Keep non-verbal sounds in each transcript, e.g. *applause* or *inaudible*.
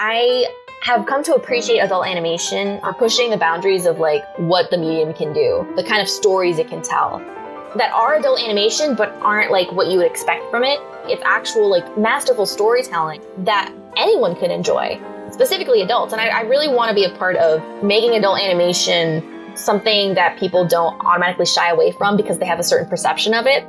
I have come to appreciate adult animation for pushing the boundaries of like what the medium can do, the kind of stories it can tell that are adult animation but aren't like what you would expect from it. It's actual like masterful storytelling that anyone can enjoy, specifically adults. And I, I really want to be a part of making adult animation something that people don't automatically shy away from because they have a certain perception of it.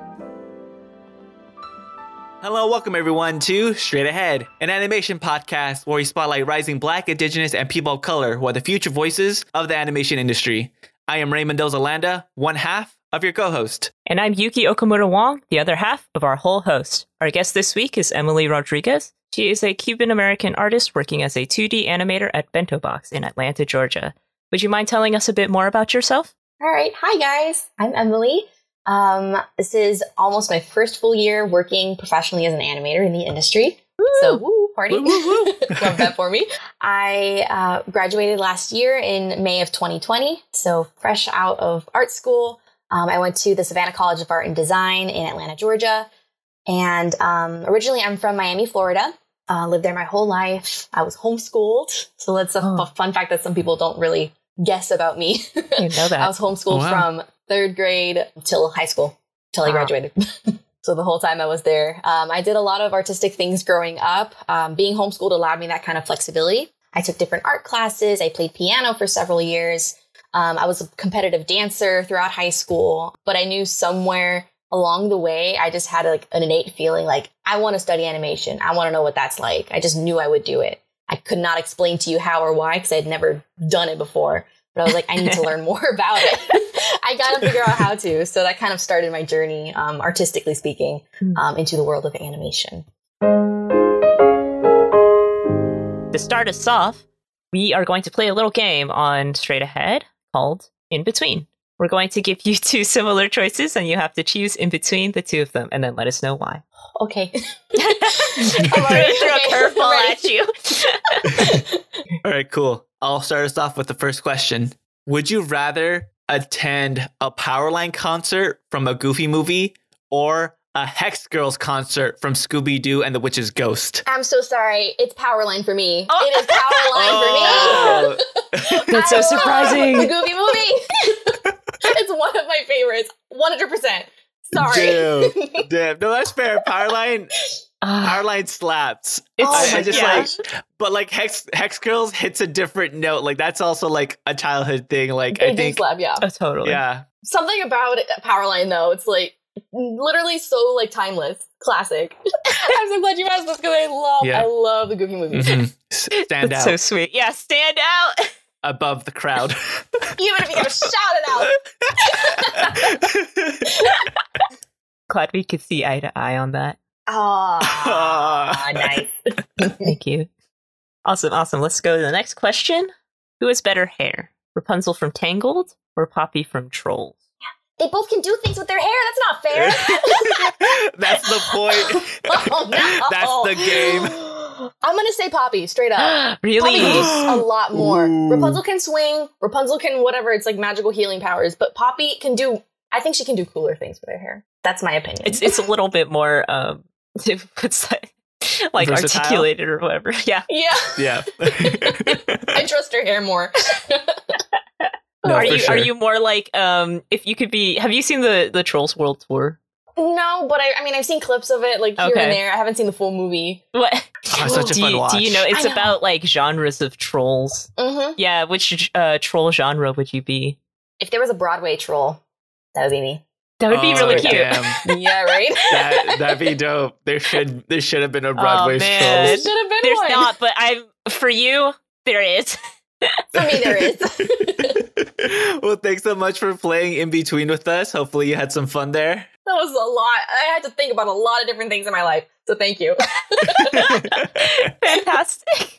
Hello, welcome everyone to Straight Ahead, an animation podcast where we spotlight rising black, indigenous, and people of color who are the future voices of the animation industry. I am Raymond Mendoza Landa, one half of your co host. And I'm Yuki Okamoto Wong, the other half of our whole host. Our guest this week is Emily Rodriguez. She is a Cuban American artist working as a 2D animator at Bento Box in Atlanta, Georgia. Would you mind telling us a bit more about yourself? All right. Hi, guys. I'm Emily. Um, this is almost my first full year working professionally as an animator in the industry. Woo! So, woo, party. Woo, woo, *laughs* Love that for me. I uh, graduated last year in May of 2020. So, fresh out of art school. Um, I went to the Savannah College of Art and Design in Atlanta, Georgia. And um, originally, I'm from Miami, Florida. Uh, lived there my whole life. I was homeschooled. So, that's a oh. fun fact that some people don't really guess about me. You know *laughs* that. I was homeschooled oh, wow. from third grade till high school, till wow. I graduated. *laughs* so the whole time I was there, um, I did a lot of artistic things growing up. Um, being homeschooled allowed me that kind of flexibility. I took different art classes. I played piano for several years. Um, I was a competitive dancer throughout high school, but I knew somewhere along the way, I just had like an innate feeling like I want to study animation. I want to know what that's like. I just knew I would do it. I could not explain to you how or why because I had never done it before. But I was like, I need to *laughs* learn more about it. I got to figure out how to. So that kind of started my journey, um, artistically speaking, hmm. um, into the world of animation. To start us off, we are going to play a little game on Straight Ahead called In Between. We're going to give you *laughs* two similar choices, and you have to choose in between the two of them, and then let us know why. Okay. *laughs* I'm already throw a curveball *laughs* at you. All right, cool. I'll start us off with the first question. Would you rather attend a Powerline concert from a Goofy movie or a Hex Girls concert from Scooby Doo and the Witch's Ghost. I'm so sorry. It's Powerline for me. Oh. It is Powerline oh. for me. Oh. *laughs* That's so surprising. The Goofy movie. *laughs* it's one of my favorites. 100%. Sorry. Damn. *laughs* Damn. No, that's fair. Powerline. *sighs* Uh, Powerline slaps. It's oh I, I just gosh. like, but like Hex Hex Girls hits a different note. Like that's also like a childhood thing. Like they I think, slap, yeah, oh, totally, yeah. Something about Powerline though, it's like literally so like timeless, classic. *laughs* I'm so glad you asked this because I love, yeah. I love the Goofy movies. Mm-hmm. *laughs* Stand That's out, so sweet. Yeah, stand out above the crowd. Even if you gotta shout it out. Glad we could see eye to eye on that. Oh, *laughs* nice. Thank you. Awesome, awesome. Let's go to the next question. Who has better hair, Rapunzel from Tangled or Poppy from Trolls? They both can do things with their hair. That's not fair. *laughs* That's the point. *laughs* oh, no. That's the game. *gasps* I'm gonna say Poppy, straight up. *gasps* really? Poppy can do a lot more. Ooh. Rapunzel can swing. Rapunzel can whatever. It's like magical healing powers. But Poppy can do. I think she can do cooler things with her hair. That's my opinion. It's it's a little bit more. Um, *laughs* what's that? Like Versatile? articulated or whatever. *laughs* Yeah. Yeah. Yeah. *laughs* I trust her hair more. No, are you sure. are you more like um if you could be have you seen the the Trolls World Tour? No, but I, I mean I've seen clips of it like here okay. and there. I haven't seen the full movie. What? Oh, such a do, fun you, watch. do you know it's know. about like genres of trolls? Mm-hmm. Yeah, which uh, troll genre would you be? If there was a Broadway troll, that would be me. That would be oh, really cute. *laughs* yeah, right. *laughs* that, that'd be dope. There should there should have been a oh, Broadway oh, troll. There should have been There's one. not, but I'm for you. There is. *laughs* for me, there is. well, thanks so much for playing in between with us. Hopefully, you had some fun there. That was a lot. I had to think about a lot of different things in my life. So, thank you. Fantastic.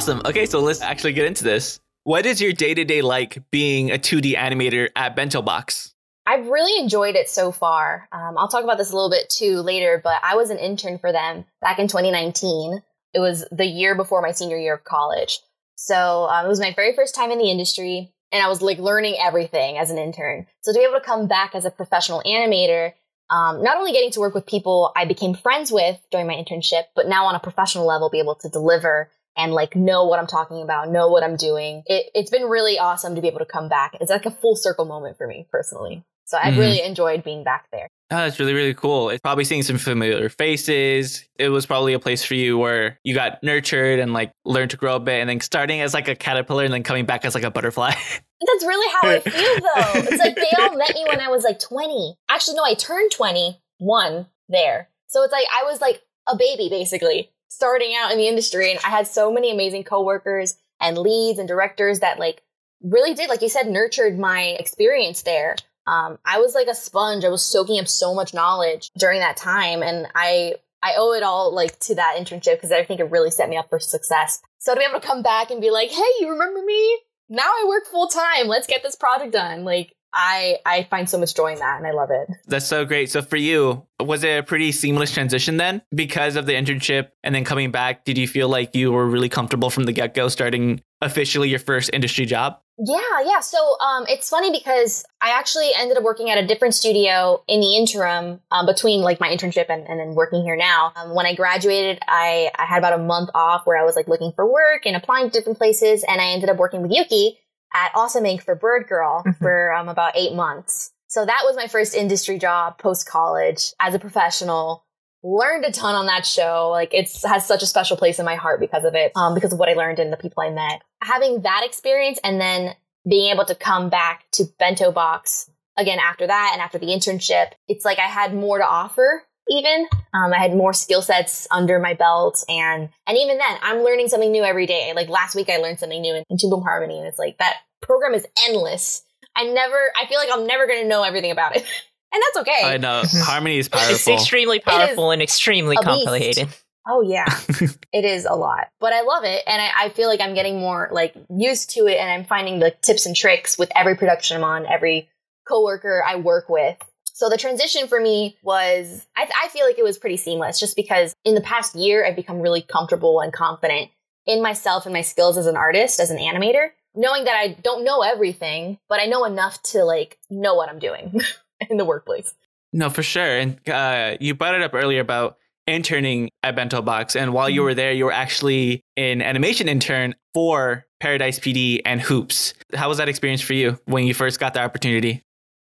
Awesome. Okay, so let's actually get into this. What is your day to day like being a 2D animator at Bento Box? I've really enjoyed it so far. Um, I'll talk about this a little bit too later, but I was an intern for them back in 2019. It was the year before my senior year of college. So um, it was my very first time in the industry. and I was like learning everything as an intern. So to be able to come back as a professional animator, um, not only getting to work with people I became friends with during my internship, but now on a professional level, be able to deliver and like know what I'm talking about, know what I'm doing. It, it's been really awesome to be able to come back. It's like a full circle moment for me personally. So I've Mhm. really enjoyed being back there. Oh, that's really, really cool. It's probably seeing some familiar faces. It was probably a place for you where you got nurtured and like learned to grow a bit and then starting as like a caterpillar and then coming back as like a butterfly. *laughs* That's really how I feel though. It's like they all met me when I was like 20. Actually, no, I turned 21 there. So it's like I was like a baby basically starting out in the industry and I had so many amazing coworkers and leads and directors that like really did like you said nurtured my experience there. Um, I was like a sponge. I was soaking up so much knowledge during that time and I I owe it all like to that internship because I think it really set me up for success. So to be able to come back and be like, "Hey, you remember me? now I work full time. Let's get this project done. Like I I find so much joy in that and I love it. That's so great. So for you, was it a pretty seamless transition then because of the internship and then coming back? Did you feel like you were really comfortable from the get go starting officially your first industry job? Yeah, yeah. So um it's funny because I actually ended up working at a different studio in the interim um, between like my internship and, and then working here now. Um, when I graduated, I, I had about a month off where I was like looking for work and applying to different places and I ended up working with Yuki at Awesome Inc. for Bird Girl Mhm. for um, about eight months. So that was my first industry job post college as a professional. Learned a ton on that show. Like it's has such a special place in my heart because of it, um, because of what I learned and the people I met. Having that experience and then being able to come back to Bento Box again after that and after the internship, it's like I had more to offer. Even um, I had more skill sets under my belt, and and even then, I'm learning something new every day. Like last week, I learned something new in, in Toon Boom Harmony, and it's like that program is endless. I never, I feel like I'm never going to know everything about it, *laughs* and that's okay. I know *laughs* harmony is powerful. It's extremely powerful and extremely a beast. complicated. Oh yeah, *laughs* it is a lot, but I love it, and I, I feel like I'm getting more like used to it, and I'm finding the tips and tricks with every production I'm on, every coworker I work with. So the transition for me was, I, I feel like it was pretty seamless, just because in the past year I've become really comfortable and confident in myself and my skills as an artist, as an animator, knowing that I don't know everything, but I know enough to like know what I'm doing *laughs* in the workplace. No, for sure. And uh, you brought it up earlier about interning at Bento Box. And while you Mhm. were there, you were actually an animation intern for Paradise PD and Hoops. How was that experience for you when you first got the opportunity?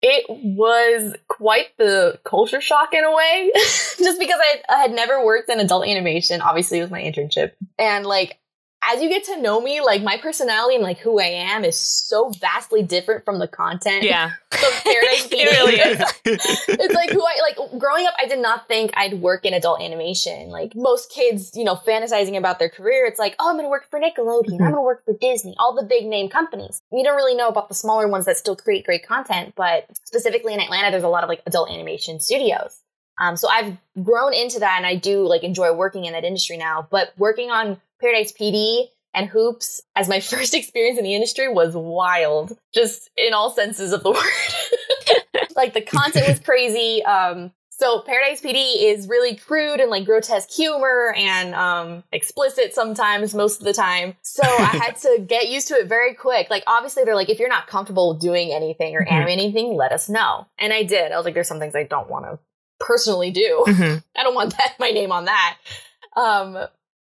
It was quite the culture shock in a way *laughs* just because I, I had never worked in adult animation obviously it was my internship. And like as you get to know me like my personality and like who i am is so vastly different from the content Yeah. *laughs* of paradise *laughs* It really is. *laughs* it's like who I like growing up I did not think I'd work in adult animation. Like most kids, you know, fantasizing about their career, it's like, oh, I'm going to work for Nickelodeon. I'm going to work for Disney, all the big name companies. You don't really know about the smaller ones that still create great content, but specifically in Atlanta there's a lot of like adult animation studios. Um, so I've grown into that and I do like enjoy working in that industry now, but working on Paradise PD and hoops as my *laughs* first experience in the industry was wild, just in all senses of the *laughs* word. *laughs* like the content was crazy. Um, so Paradise PD is really crude and like grotesque humor and um, explicit sometimes, most of the time. So I had to get used to it very quick. Like obviously they're like, if you're not comfortable doing anything or Mhm. animating anything, let us know. And I did. I was like, there's some things I don't want to personally do. Mhm. I don't want that my name on that. Um,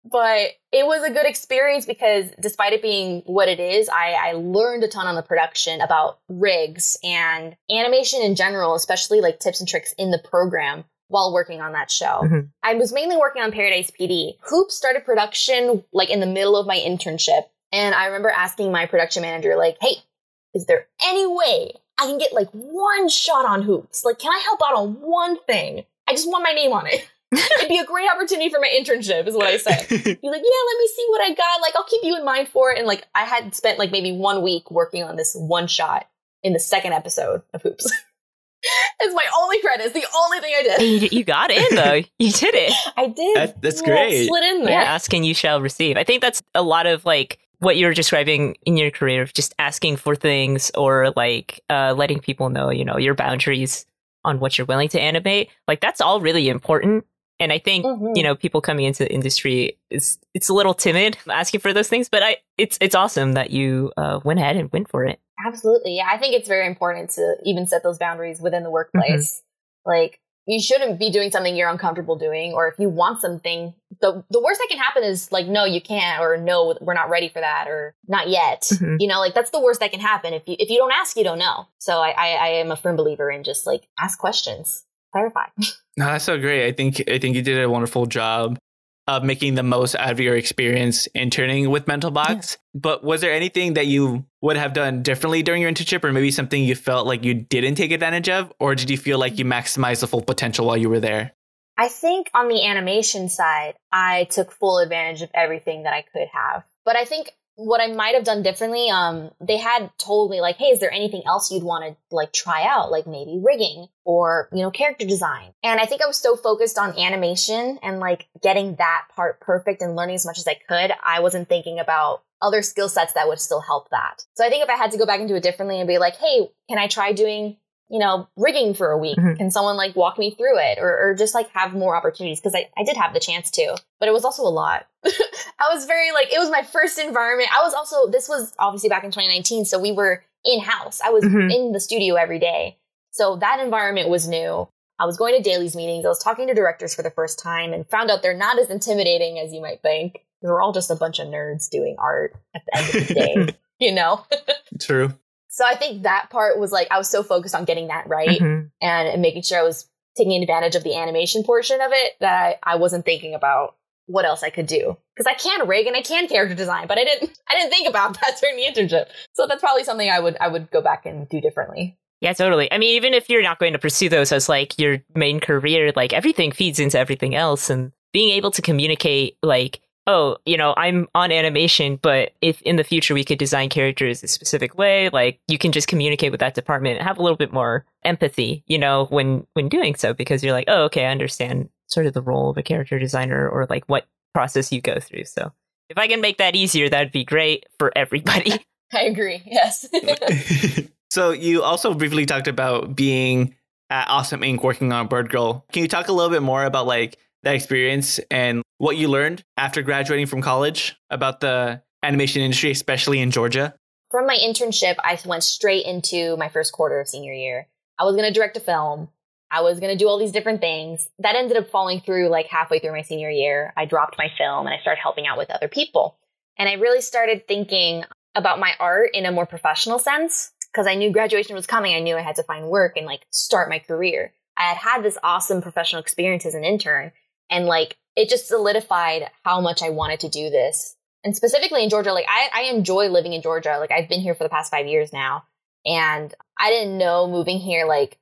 but it was a good experience because despite it being what it is, I, I learned a ton on the production about rigs and animation in general, especially like tips and tricks in the program while working on that show. Mhm. I was mainly working on Paradise PD. Hoop started production like in the middle of my internship. And I remember asking my production manager, like, hey, is there any way I can get like one shot on hoops? Like, can I help out on one thing? I just want my name on it. *laughs* It'd be a great opportunity for my internship, is what I said. *laughs* He's like, yeah, let me see what I got. Like, I'll keep you in mind for it. And like, I had spent like maybe one week working on this one shot in the second episode of Hoops. *laughs* it's my only credit. It's the only thing I did. you, you got in though. *laughs* You did it. I did. That- that's Yeah, great. Slid in there. Yeah, ask and you shall receive. I think that's a lot of like what you're describing in your career, of just asking for things or like uh, letting people know, you know, your boundaries on what you're willing to animate. Like that's all really important. And I think Mhm. you know people coming into the industry is it's a little timid asking for those things, but I it's it's awesome that you uh, went ahead and went for it. Absolutely. Yeah. I think it's very important to even set those boundaries within the workplace. Mm-hmm. Like, you shouldn't be doing something you're uncomfortable doing, or if you want something, the the worst that can happen is like, no, you can't, or no, we're not ready for that, or not yet. Mm-hmm. You know, like that's the worst that can happen. If you if you don't ask, you don't know. So I, I, I am a firm believer in just like ask questions, clarify. *laughs* no, that's so great. I think I think you did a wonderful job of making the most out of your experience interning with Bento Box. Yeah. But was there anything that you would have done differently during your internship, or maybe something you felt like you didn't take advantage of? Or did you feel like you maximized the full potential while you were there? I think on the animation side, I took full advantage of everything that I could have. But I think what I might have done differently, um, they had told me like, hey, is there anything else you'd want to like try out? Like maybe rigging or, you know, character design. And I think I was so focused on animation and like getting that part perfect and learning as much as I could. I wasn't thinking about other skill sets that would still help that. So I think if I had to go back and do it differently and be like, hey, can I try doing you know, rigging for a week? Mm-hmm. Can someone like walk me through it or, or just like have more opportunities? Because I, I did have the chance to, but it was also a lot. *laughs* I was very like, it was my first environment. I was also, this was obviously back in 2019. So we were in house. I was mm-hmm. in the studio every day. So that environment was new. I was going to dailies meetings. I was talking to directors for the first time and found out they're not as intimidating as you might think. We're all just a bunch of nerds doing art at the end of the day, *laughs* you know? *laughs* True. So I think that part was like I was so focused on getting that right mm-hmm. and, and, making sure I was taking advantage of the animation portion of it that I, I wasn't thinking about what else I could do. Because I can rig and I can character design, but I didn't *laughs* I didn't think about *laughs* that during the internship. So that's probably something I would I would go back and do differently. Yeah, totally. I mean, even if you're not going to pursue those as like your main career, like everything feeds into everything else and being able to communicate like oh, you know, I'm on animation, but if in the future we could design characters a specific way, like you can just communicate with that department and have a little bit more empathy, you know, when when doing so because you're like, oh, okay, I understand sort of the role of a character designer or like what process you go through. So if I can make that easier, that'd be great for everybody. *laughs* I agree. Yes. *laughs* *laughs* so you also briefly talked about being at Awesome Inc. working on Bird Girl. Can you talk a little bit more about like that experience and what you learned after graduating from college about the animation industry, especially in Georgia? From my internship, I went straight into my first quarter of senior year. I was going to direct a film. I was going to do all these different things. That ended up falling through like halfway through my senior year. I dropped my film and I started helping out with other people. And I really started thinking about my art in a more professional sense because I knew graduation was coming. I knew I had to find work and like start my career. I had had this awesome professional experience as an intern and like it just solidified how much I wanted to do this. And specifically in Georgia, like I, I enjoy living in Georgia. Like I've been here for the past five years now. And I didn't know moving here, like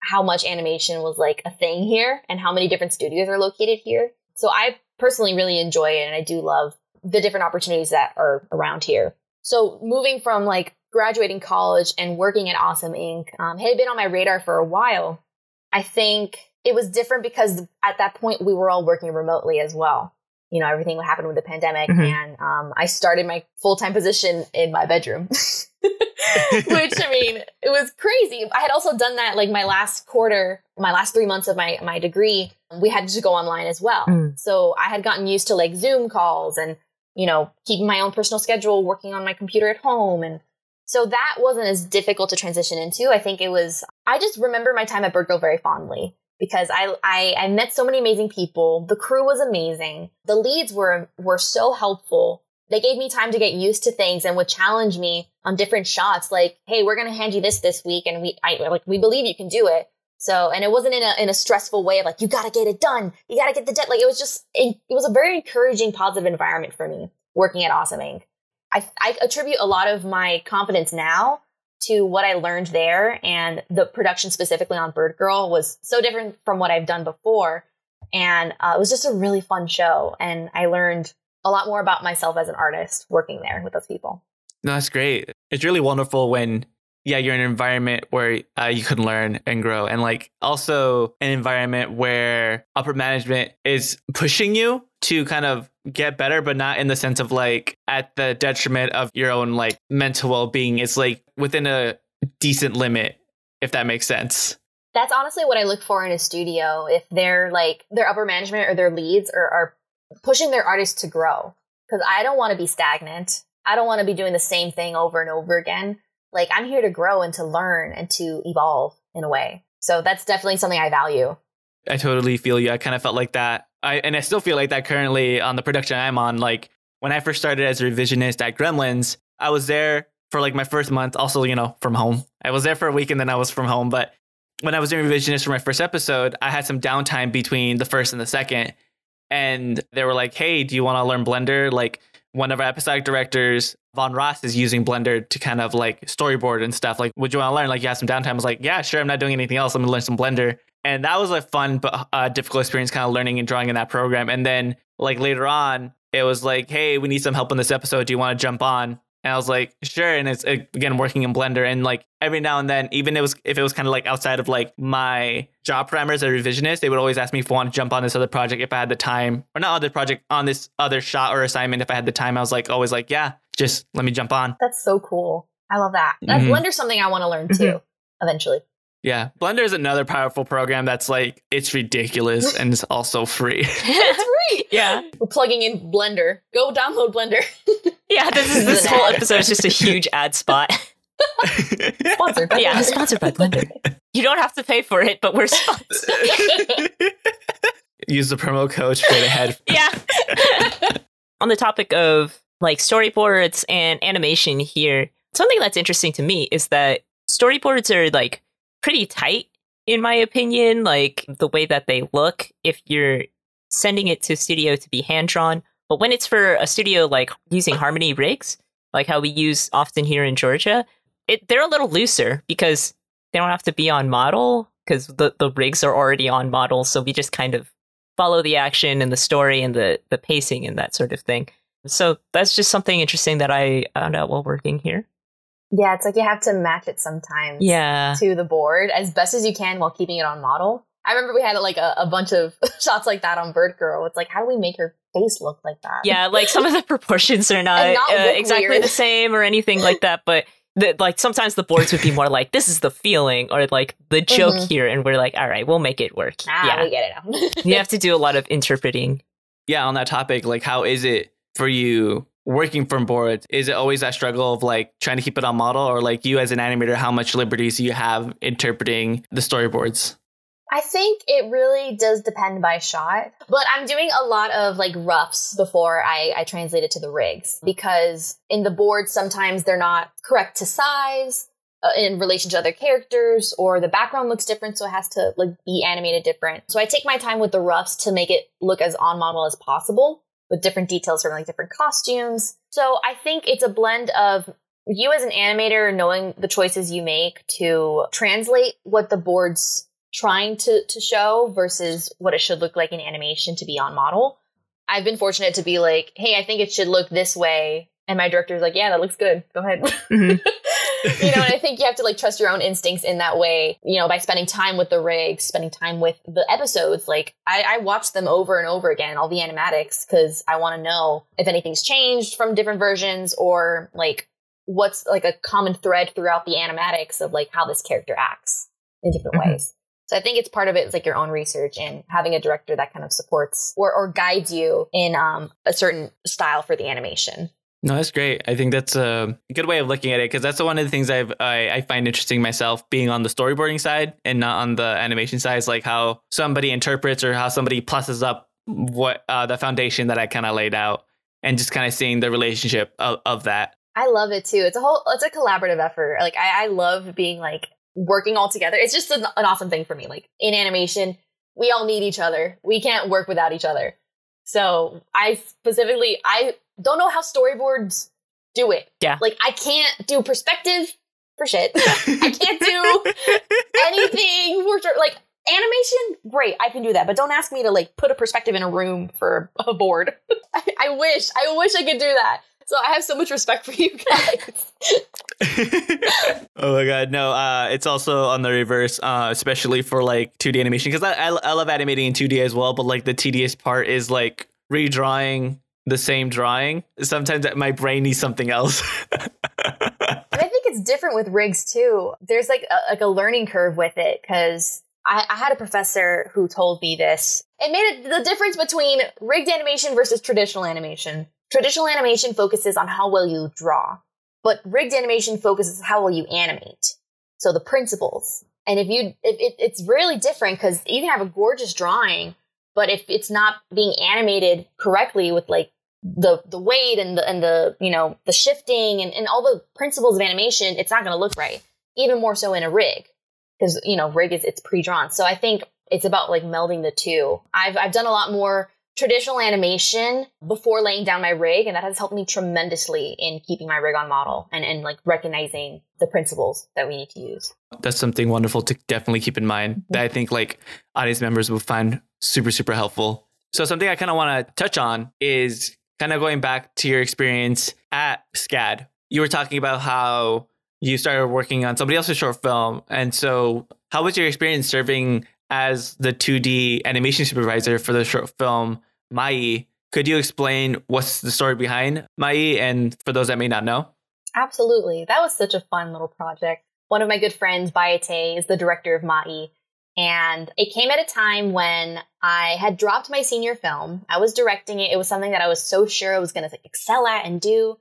how much animation was like a thing here and how many different studios are located here. So I personally really enjoy it and I do love the different opportunities that are around here. So moving from like graduating college and working at Awesome Inc. Um, had been on my radar for a while. I think it was different because at that point we were all working remotely as well. You know, everything happened with the pandemic, mm-hmm. and um, I started my full time position in my bedroom, *laughs* which I mean, it was crazy. I had also done that like my last quarter, my last three months of my my degree. We had to go online as well, mm. so I had gotten used to like Zoom calls and you know keeping my own personal schedule, working on my computer at home, and so that wasn't as difficult to transition into. I think it was. I just remember my time at Bird Girl very fondly because I, I, I met so many amazing people. The crew was amazing. The leads were were so helpful. They gave me time to get used to things and would challenge me on different shots. Like, hey, we're gonna hand you this this week, and we I like we believe you can do it. So, and it wasn't in a in a stressful way of like you got to get it done, you got to get the debt. Like it was just it, it was a very encouraging, positive environment for me working at Awesome Inc. I, I attribute a lot of my confidence now to what I learned there and the production specifically on Bird Girl was so different from what I've done before. And uh, it was just a really fun show. And I learned a lot more about myself as an artist working there with those people. No, that's great. It's really wonderful when, yeah, you're in an environment where uh, you can learn and grow. And like also an environment where upper management is pushing you to kind of get better, but not in the sense of like at the detriment of your own like mental well being. It's like within a decent limit, if that makes sense. That's honestly what I look for in a studio. If they're like their upper management or their leads are, are pushing their artists to grow. Because I don't want to be stagnant. I don't want to be doing the same thing over and over again. Like I'm here to grow and to learn and to evolve in a way. So that's definitely something I value. I totally feel you. I kind of felt like that. I and I still feel like that currently on the production I'm on. Like when I first started as a revisionist at Gremlins, I was there for like my first month, also, you know, from home. I was there for a week and then I was from home. But when I was doing revisionist for my first episode, I had some downtime between the first and the second. And they were like, hey, do you want to learn Blender? Like one of our episodic directors, Von Ross, is using Blender to kind of like storyboard and stuff. Like, would you want to learn? Like, you have some downtime. I was like, yeah, sure. I'm not doing anything else. I'm going to learn some Blender. And that was a fun but uh, difficult experience, kind of learning and drawing in that program. And then, like, later on, it was like, hey, we need some help in this episode. Do you want to jump on? And I was like, sure. And it's again working in Blender, and like every now and then, even it was if it was kind of like outside of like my job parameters as a revisionist, they would always ask me if I want to jump on this other project if I had the time, or not other project on this other shot or assignment if I had the time. I was like always like, yeah, just let me jump on. That's so cool. I love that. That's mm-hmm. Blender's something I want to learn too, mm-hmm. eventually. Yeah, Blender is another powerful program that's like it's ridiculous and it's also free. *laughs* it's free. Yeah, we're plugging in Blender. Go download Blender. *laughs* yeah, this is this *laughs* whole episode is just a huge ad spot. sponsored. By yeah, sponsored by Blender. You don't have to pay for it, but we're sponsored. Use the promo code straight ahead. yeah. On the topic of like storyboards and animation here, something that's interesting to me is that storyboards are like pretty tight in my opinion like the way that they look if you're sending it to studio to be hand drawn but when it's for a studio like using harmony rigs like how we use often here in georgia it, they're a little looser because they don't have to be on model because the, the rigs are already on model so we just kind of follow the action and the story and the, the pacing and that sort of thing. So that's just something interesting that i found out while working here yeah, it's like you have to match it sometimes yeah. to the board as best as you can while keeping it on model. I remember we had like a, a bunch of *laughs* shots like that on Bird Girl. It's like, how do we make her face look like that? Yeah, like some of the *laughs* proportions are not, not uh, exactly weird. the same or anything like that, but the, like sometimes the boards would be more like this is the feeling or like the joke mm-hmm. here and we're like all right we'll make it work ah, yeah we get it you have to do a lot of interpreting yeah on that topic like how is it for you working from boards is it always that struggle of like trying to keep it on model or like you as an animator how much liberties you have interpreting the storyboards I think it really does depend by shot, but I'm doing a lot of like roughs before I, I translate it to the rigs because in the boards, sometimes they're not correct to size uh, in relation to other characters or the background looks different. So it has to like be animated different. So I take my time with the roughs to make it look as on model as possible with different details from like different costumes. So I think it's a blend of you as an animator knowing the choices you make to translate what the board's trying to, to show versus what it should look like in animation to be on model. I've been fortunate to be like, hey, I think it should look this way. And my director's like, yeah, that looks good. Go ahead. Mm-hmm. *laughs* you know, and I think you have to like trust your own instincts in that way, you know, by spending time with the rigs, spending time with the episodes. Like I, I watch them over and over again, all the animatics, because I want to know if anything's changed from different versions or like what's like a common thread throughout the animatics of like how this character acts in different mm-hmm. ways. So I think it's part of it is like your own research and having a director that kind of supports or, or guides you in um, a certain style for the animation. No, that's great. I think that's a good way of looking at it because that's one of the things I've, I, I find interesting myself being on the storyboarding side and not on the animation side. Is like how somebody interprets or how somebody pluses up what uh, the foundation that I kind of laid out, and just kind of seeing the relationship of, of that. I love it too. It's a whole, it's a collaborative effort. Like I, I love being like working all together. It's just an, an awesome thing for me. Like in animation, we all need each other. We can't work without each other. So I specifically, I don't know how storyboards do it. Yeah. Like I can't do perspective for shit. *laughs* I can't do anything for like animation. Great, I can do that, but don't ask me to like put a perspective in a room for a board. *laughs* I, I wish, I wish I could do that. So I have so much respect for you guys. *laughs* *laughs* oh my god, no! Uh, it's also on the reverse, uh, especially for like 2D animation because I, I I love animating in 2D as well, but like the tedious part is like redrawing the same drawing. Sometimes my brain needs something else. *laughs* and I think it's different with rigs too. There's like a, like a learning curve with it because I, I, had a professor who told me this. It made it the difference between rigged animation versus traditional animation. Traditional animation focuses on how well you draw. But rigged animation focuses how will you animate. So the principles. And if you, if it, it's really different because you can have a gorgeous drawing, but if it's not being animated correctly with like the the weight and the and the you know the shifting and, and all the principles of animation, it's not going to look right. Even more so in a rig because you know rig is it's pre-drawn. So I think it's about like melding the two. I've I've done a lot more traditional animation before laying down my rig, and that has helped me tremendously in keeping my rig on model and and like recognizing the principles that we need to use. That's something wonderful to definitely keep in mind that I think like audience members will find super super helpful. So something I kind of want to touch on is kind of going back to your experience at SCAD, you were talking about how you started working on somebody else's short film. And so, how was your experience serving as the 2D animation supervisor for the short film Mai? Could you explain what's the story behind Mai and for those that may not know? Absolutely. That was such a fun little project. One of my good friends, Bayate, is the director of Mai. And it came at a time when I had dropped my senior film. I was directing it. It was something that I was so sure I was going to excel at and do.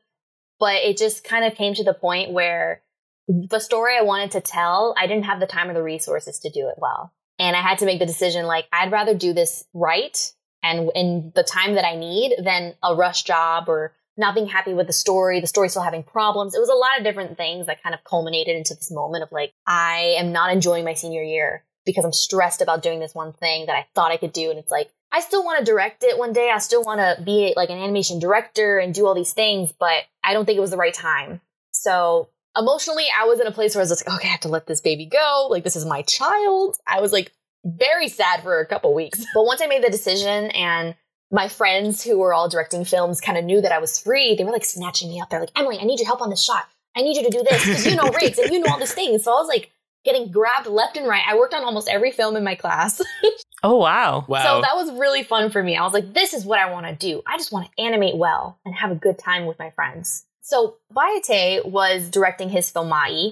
But it just kind of came to the point where the story I wanted to tell, I didn't have the time or the resources to do it well. And I had to make the decision like, I'd rather do this right and in the time that I need than a rush job or not being happy with the story, the story still having problems. It was a lot of different things that kind of culminated into this moment of like, I am not enjoying my senior year because I'm stressed about doing this one thing that I thought I could do. And it's like, I still want to direct it one day. I still want to be like an animation director and do all these things, but I don't think it was the right time. So emotionally, I was in a place where I was like, okay, I have to let this baby go. Like, this is my child. I was like very sad for a couple weeks. *laughs* But once I made the decision and my friends who were all directing films kind of knew that I was free, they were like snatching me up. They're like, Emily, I need your help on this shot. I need you to do this because you know *laughs* rigs and you know all these things. So I was like, getting grabbed left and right. I worked on almost every film in my class. *laughs* oh, wow. Wow. So that was really fun for me. I was like, this is what I want to do. I just want to animate well and have a good time with my friends. So Bayate was directing his film Mai,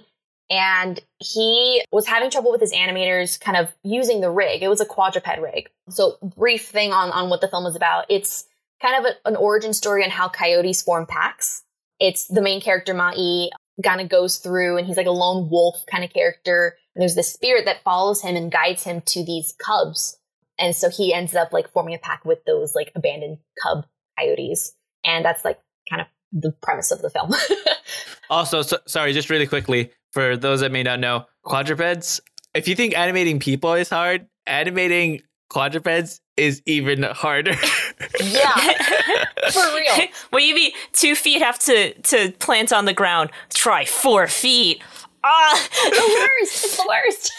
and he was having trouble with his animators kind of using the rig. It was a quadruped rig. So brief thing on, on what the film is about. It's kind of a, an origin story on how coyotes form packs. It's the main character Mai kind of goes through and he's like a lone wolf kind of character. And there's this spirit that follows him and guides him to these cubs. And so he ends up like forming a pack with those like abandoned cub coyotes. And that's like kind of the premise of the film. *laughs* also, so, sorry, just really quickly for those that may not know, quadrupeds, if you think animating people is hard, animating quadrupeds is even harder. *laughs* *laughs* yeah. For real. Well, you mean? two feet have to to plant on the ground. Try four feet. Ah, the worst. It's the worst.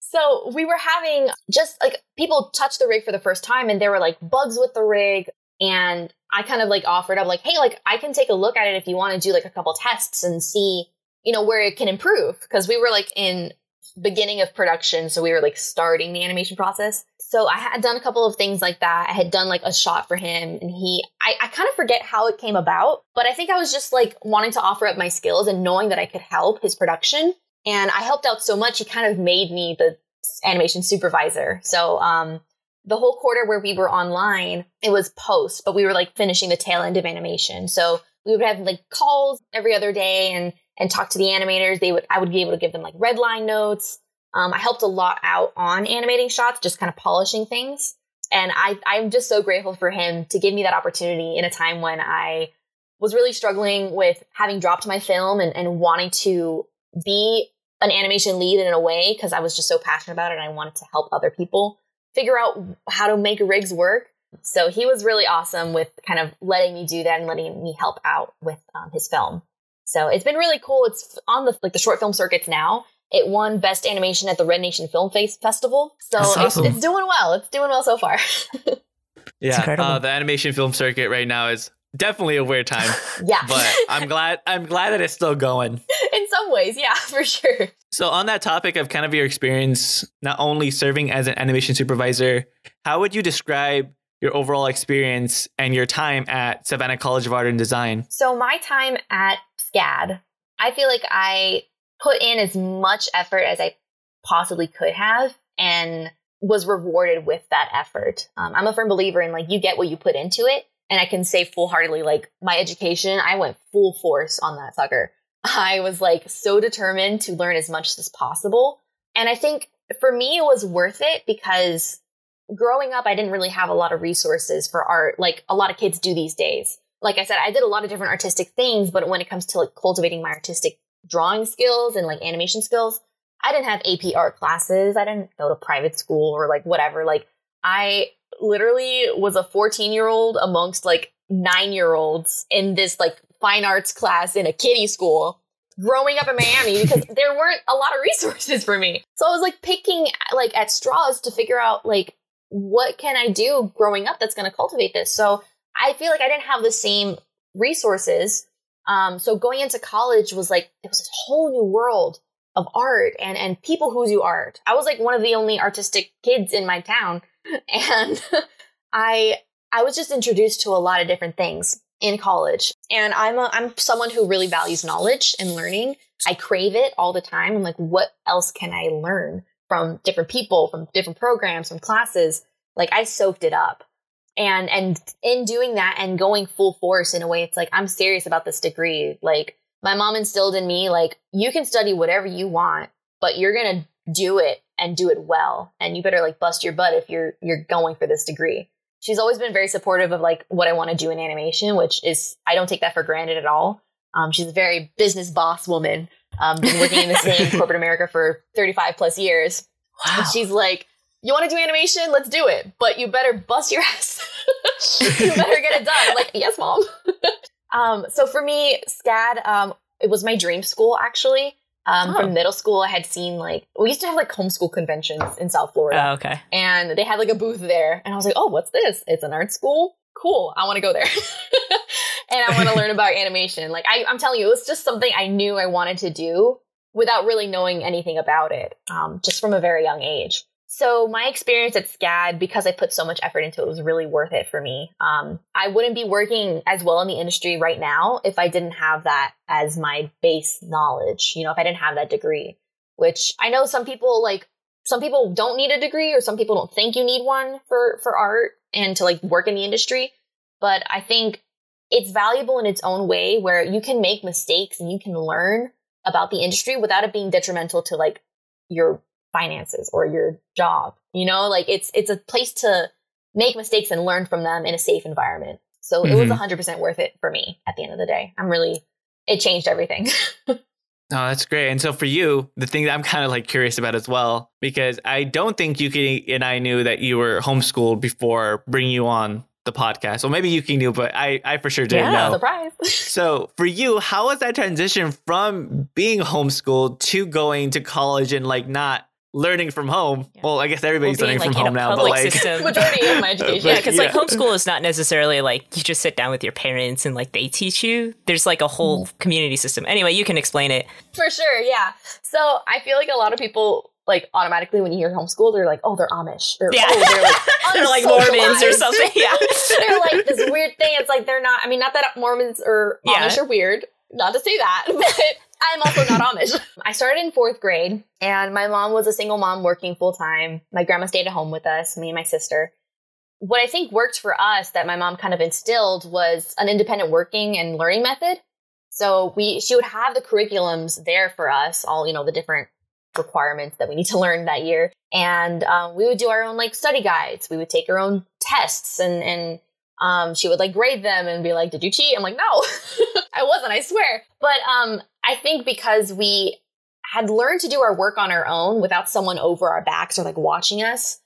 so we were having just like people touch the rig for the first time, and there were like bugs with the rig, and I kind of like offered up like, hey, like I can take a look at it if you want to do like a couple tests and see, you know, where it can improve because we were like in beginning of production, so we were like starting the animation process so I had done a couple of things like that. I had done like a shot for him and he, I, I kind of forget how it came about, but I think I was just like wanting to offer up my skills and knowing that I could help his production. And I helped out so much, he kind of made me the animation supervisor. So, um, the whole quarter where we were online, it was post, but we were like finishing the tail end of animation. So we would have like calls every other day and, and talk to the animators. They would, I would be able to give them like red line notes um, I helped a lot out on animating shots, just kind of polishing things. And I, I'm just so grateful for him to give me that opportunity in a time when I was really struggling with having dropped my film and, and wanting to be an animation lead in a way because I was just so passionate about it and I wanted to help other people figure out how to make rigs work. So he was really awesome with kind of letting me do that and letting me help out with um, his film. So it's been really cool. It's on the like the short film circuits now, it won Best Animation at the Red Nation Film Face Festival. So awesome. it's, it's, doing well. It's doing well so far. *laughs* yeah, uh, the animation film circuit right now is definitely a weird time. *laughs* yeah, but I'm glad I'm glad that it's still going. *laughs* Some ways, yeah, *laughs* for sure. So on that topic of kind of your experience, not only serving as an animation supervisor, how would you describe your overall experience and your time at Savannah College of Art and Design? So my time at SCAD, I feel like I put in as much effort as I possibly could have and was rewarded with that effort. Um, I'm a firm believer in like you get what you put into it. And I can say full heartedly, like my education, I went full force on that sucker. I was like so determined to learn as much as possible. And I think for me, it was worth it because growing up, I didn't really have a lot of resources for art, like a lot of kids do these days. Like I said, I did a lot of different artistic things, but when it comes to like cultivating my artistic drawing skills and like animation skills, I didn't have AP art classes. I didn't go to private school or like whatever. Like I literally was a 14 year old amongst like nine year olds in this like fine arts class in a kiddie school growing up in Miami because *laughs* there weren't a lot of resources for me. So I was like picking like at straws to figure out like what can I do growing up that's going to cultivate this. So I feel like I didn't have the same resources. Um, so going into college was like it was a whole new world of art and and people who do art. I was like one of the only artistic kids in my town, *laughs* and *laughs* I I was just introduced to a lot of different things in college. And I'm a, I'm someone who really values knowledge and learning. I crave it all the time. I'm like, what else can I learn from different people, from different programs, from classes? Like I soaked it up. And and in doing that and going full force in a way, it's like I'm serious about this degree. Like my mom instilled in me, like you can study whatever you want, but you're gonna do it and do it well. And you better like bust your butt if you're you're going for this degree she's always been very supportive of like what I want to do in animation, which is I don't take that for granted at all. Um, she's a very business boss woman. Um, been working in the same *laughs* corporate America for 35 plus years. Wow. And she's like, you want to do animation? Let's do it. But you better bust your ass. *laughs* you better get it done. I'm like, yes, mom. *laughs* um, so for me, SCAD, um, it was my dream school actually. Um, oh. From middle school, I had seen like we used to have like homeschool conventions in South Florida. Oh, okay. And they had like a booth there, and I was like, "Oh, what's this? It's an art school. Cool. I want to go there, *laughs* and I want to learn about animation." Like I, am telling you, it was just something I knew I wanted to do without really knowing anything about it, um, just from a very young age. So my experience at SCAD, because I put so much effort into it, was really worth it for me. Um, I wouldn't be working as well in the industry right now if I didn't have that as my base knowledge. You know, if I didn't have that degree, which I know some people like, some people don't need a degree or some people don't think you need one for, for art and to like work in the industry. But I think it's valuable in its own way where you can make mistakes and you can learn about the industry without it being detrimental to like your finances or your job. You know, like it's it's a place to make mistakes and learn from them in a safe environment. So mm-hmm. it was 100% mm-hmm. worth it for me at the end of the day. I'm really it changed everything. *laughs* oh, that's great. And so for you, the thing that I'm kind of like curious about as well, because I don't think Yuki and I knew that you were homeschooled before bringing you on the podcast. Well, maybe Yuki knew, but I, I for sure didn't yeah, know. Surprise. *laughs* so for you, how was that transition from being homeschooled to going to college and like not learning from home. Yeah. Well, I guess everybody's well, learning like, from home know, now, but like *laughs* majority of my education. yeah, because yeah. like homeschool is not necessarily like you just sit down with your parents and like they teach you. There's like a whole mm. community system. Anyway, you can explain it. For sure, yeah. So I feel like a lot of people like automatically when you hear homeschool, they're like, oh, they're Amish. Or, yeah. Oh, they're like, *laughs* they're like Mormons or something. Yeah. *laughs* they're like this weird thing. It's like they're not. I mean, not that Mormons or Amish yeah. are weird. Not to say that, but I'm also not Amish. *laughs* I started in fourth grade, and my mom was a single mom working full time. My grandma stayed at home with us, me and my sister. What I think worked for us that my mom kind of instilled was an independent working and learning method. So we, she would have the curriculums there for us, all you know, the different requirements that we need to learn that year, and um, we would do our own like study guides. We would take our own tests and and um, she would like grade them and be like, "Did you cheat?" I'm like, "No, *laughs* I wasn't. I swear." But um, I think because we had learned to do our work on our own without someone over our backs or like watching us.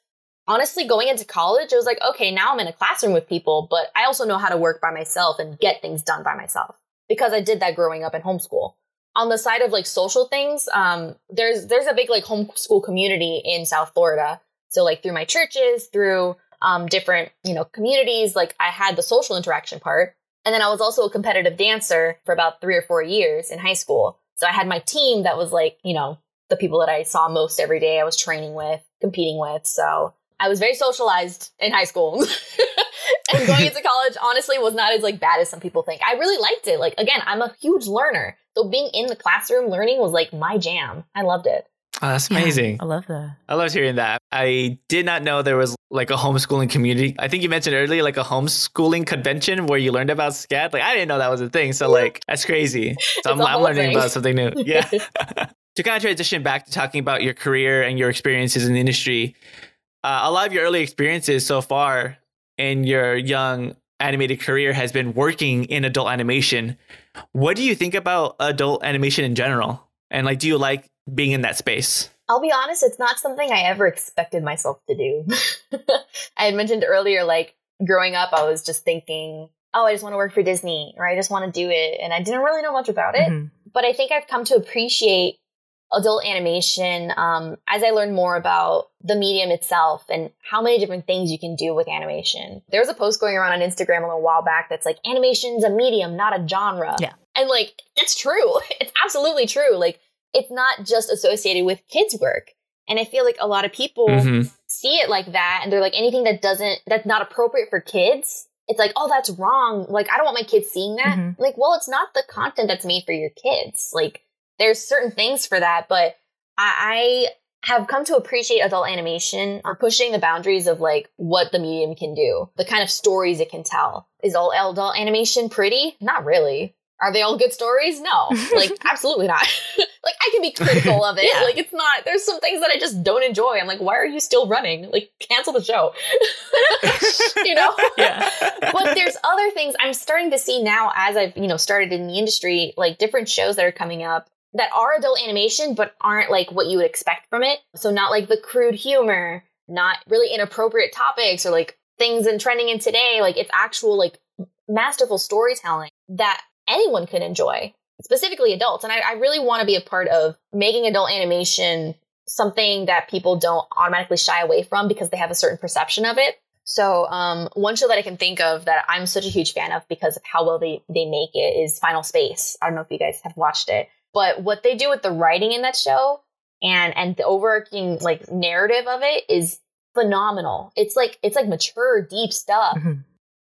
Honestly, going into college, it was like, okay, now I'm in a classroom with people, but I also know how to work by myself and get things done by myself because I did that growing up in homeschool. On the side of like social things, um, there's there's a big like homeschool community in South Florida. So like through my churches, through um, different, you know, communities. Like I had the social interaction part. And then I was also a competitive dancer for about three or four years in high school. So I had my team that was like, you know, the people that I saw most every day I was training with, competing with. So I was very socialized in high school. *laughs* and *laughs* going into college honestly was not as like bad as some people think. I really liked it. Like again, I'm a huge learner. So being in the classroom learning was like my jam. I loved it. Oh, that's amazing. Yeah, I love that. I love hearing that. I did not know there was like a homeschooling community. I think you mentioned earlier like a homeschooling convention where you learned about SCAD. Like I didn't know that was a thing. So like that's crazy. *laughs* So I'm, I'm learning thing. about something new. *laughs* Yeah. *laughs* to kind of transition back to talking about your career and your experiences in the industry, uh, a lot of your early experiences so far in your young animated career has been working in adult animation. What do you think about adult animation in general? And like, do you like being in that space? I'll be honest, it's not something I ever expected myself to do. *laughs* I had mentioned earlier, like growing up, I was just thinking, oh, I just want to work for Disney or I just want to do it. And I didn't really know much about it. Mm-hmm. But I think I've come to appreciate adult animation um, as I learned more about the medium itself and how many different things you can do with animation. There was a post going around on Instagram a little while back that's like, animation's a medium, not a genre. Yeah. And like, it's true. *laughs* It's absolutely true. Like, it's not just associated with kids' work. And I feel like a lot of people mm-hmm. see it like that and they're like anything that doesn't that's not appropriate for kids, it's like, oh, that's wrong. Like I don't want my kids seeing that. Mm-hmm. Like, well, it's not the content that's made for your kids. Like there's certain things for that, but I, I have come to appreciate adult animation or pushing the boundaries of like what the medium can do, the kind of stories it can tell. Is all adult animation pretty? Not really. Are they all good stories? No, *laughs* like absolutely not. *laughs* like I can be critical of it. *laughs* yeah. Like it's not. There's some things that I just don't enjoy. I'm like, why are you still running? Like cancel the show. you know. Yeah. but there's other things I'm starting to see now as I've you know started in the industry, like different shows that are coming up that are adult animation but aren't like what you would expect from it. So not like the crude humor, not really inappropriate topics or like things and trending in today. Like it's actual like masterful storytelling that anyone can enjoy, specifically adults. And I, I really want to be a part of making adult animation something that people don't automatically shy away from because they have a certain perception of it. So um, one show that I can think of that I'm such a huge fan of because of how well they, they make it is Final Space. I don't know if you guys have watched it, but what they do with the writing in that show and and the overarching like narrative of it is phenomenal. It's like it's like mature, deep stuff. Mm-hmm.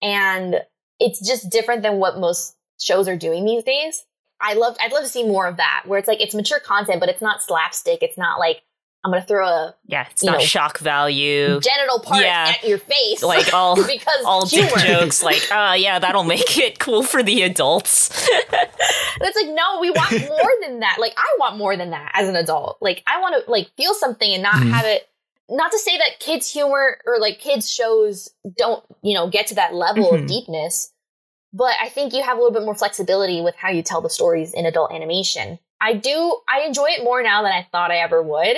And it's just different than what most shows are doing these days. I love I'd love to see more of that where it's like it's mature content, but it's not slapstick. It's not like I'm gonna throw a yeah, it's not know, shock value genital part yeah. at your face, like *laughs* all because all dick jokes. Like, ah, *laughs* uh, yeah, that'll make it cool for the adults. it's like, no, we want *laughs* more than that. Like, I want more than that as an adult. Like, I want to like feel something and not mm. have it. Not to say that kids humor or like kids shows don't you know get to that level mm-hmm. of deepness, but I think you have a little bit more flexibility with how you tell the stories in adult animation. I do, I enjoy it more now than I thought I ever would.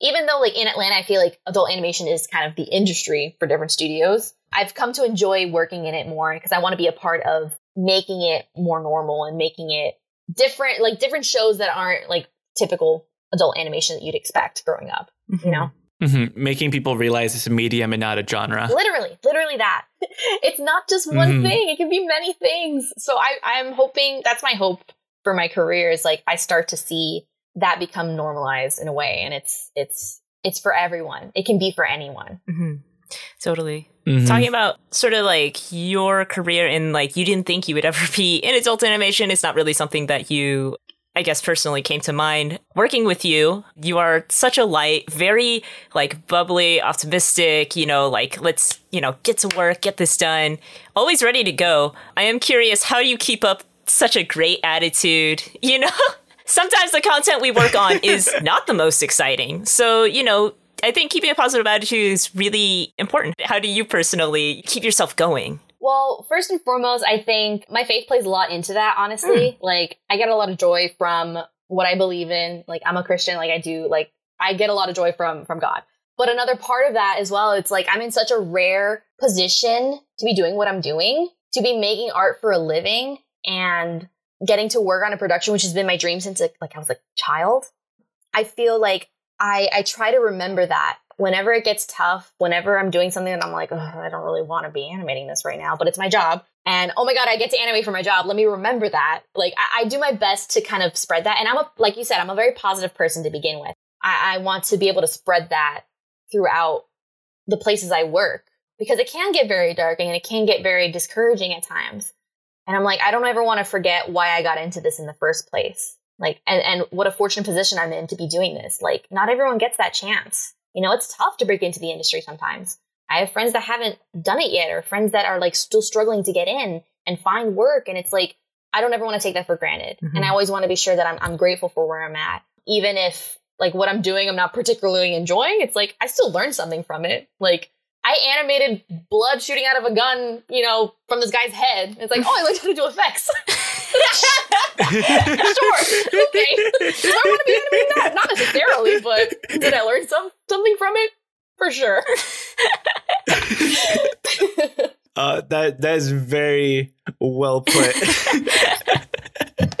Even though, like in Atlanta, I feel like adult animation is kind of the industry for different studios. I've come to enjoy working in it more because I want to be a part of making it more normal and making it different, like different shows that aren't like typical adult animation that you'd expect growing up, mm-hmm. you know? Mm-hmm. Making people realize it's a medium and not a genre. Literally, literally that. *laughs* it's not just one mm-hmm. thing; it can be many things. So I, I'm hoping that's my hope for my career is like I start to see that become normalized in a way, and it's it's it's for everyone. It can be for anyone. Mm-hmm. Totally. Mm-hmm. Talking about sort of like your career in like you didn't think you would ever *laughs* be in adult animation. It's not really something that you I guess personally came to mind working with you. You are such a light, very like bubbly, optimistic, you know, like let's, you know, get to work, get this done, always ready to go. I am curious, how you keep up such a great attitude? *laughs* You know, sometimes the content we work on *laughs* is not the most exciting. So, you know, I think keeping a positive attitude is really important. How do you personally keep yourself going? Well, first and foremost, I think my faith plays a lot into that, honestly. Mm. Like, I get a lot of joy from what I believe in. Like, I'm a Christian, like, I do, like, I get a lot of joy from from God. But another part of that as well, it's like I'm in such a rare position to be doing what I'm doing, to be making art for a living and getting to work on a production, which has been my dream since like, like I was a child. I feel like I I try to remember that whenever it gets tough, whenever I'm doing something that I'm like, I don't really want to be animating this right now, but it's my job. And oh my God, I get to animate for my job. Let me remember that. Like, I, I do my best to kind of spread that. And I'm a, like you said, I'm a very positive person to begin with. I, I want to be able to spread that throughout the places I work because it can get very dark and it can get very discouraging at times. And I'm like, I don't ever want to forget why I got into this in the first place. Like, and, and what a fortunate position I'm in to be doing this. Like, not everyone gets that chance. You know, it's tough to break into the industry sometimes. I have friends that haven't done it yet or friends that are like still struggling to get in and find work. And it's like, I don't ever want to take that for granted. Mm-hmm. And I always want to be sure that I'm, I'm grateful for where I'm at. Even if like what I'm doing, I'm not particularly enjoying, it's like I still learned something from it. Like I animated blood shooting out of a gun, you know, from this guy's head. It's like, oh, I learned how to do effects. *laughs* sure, okay. Do I want to be animating that? Not necessarily, but did I learn some something from it? For sure. *laughs* uh, that that is very well put. *laughs*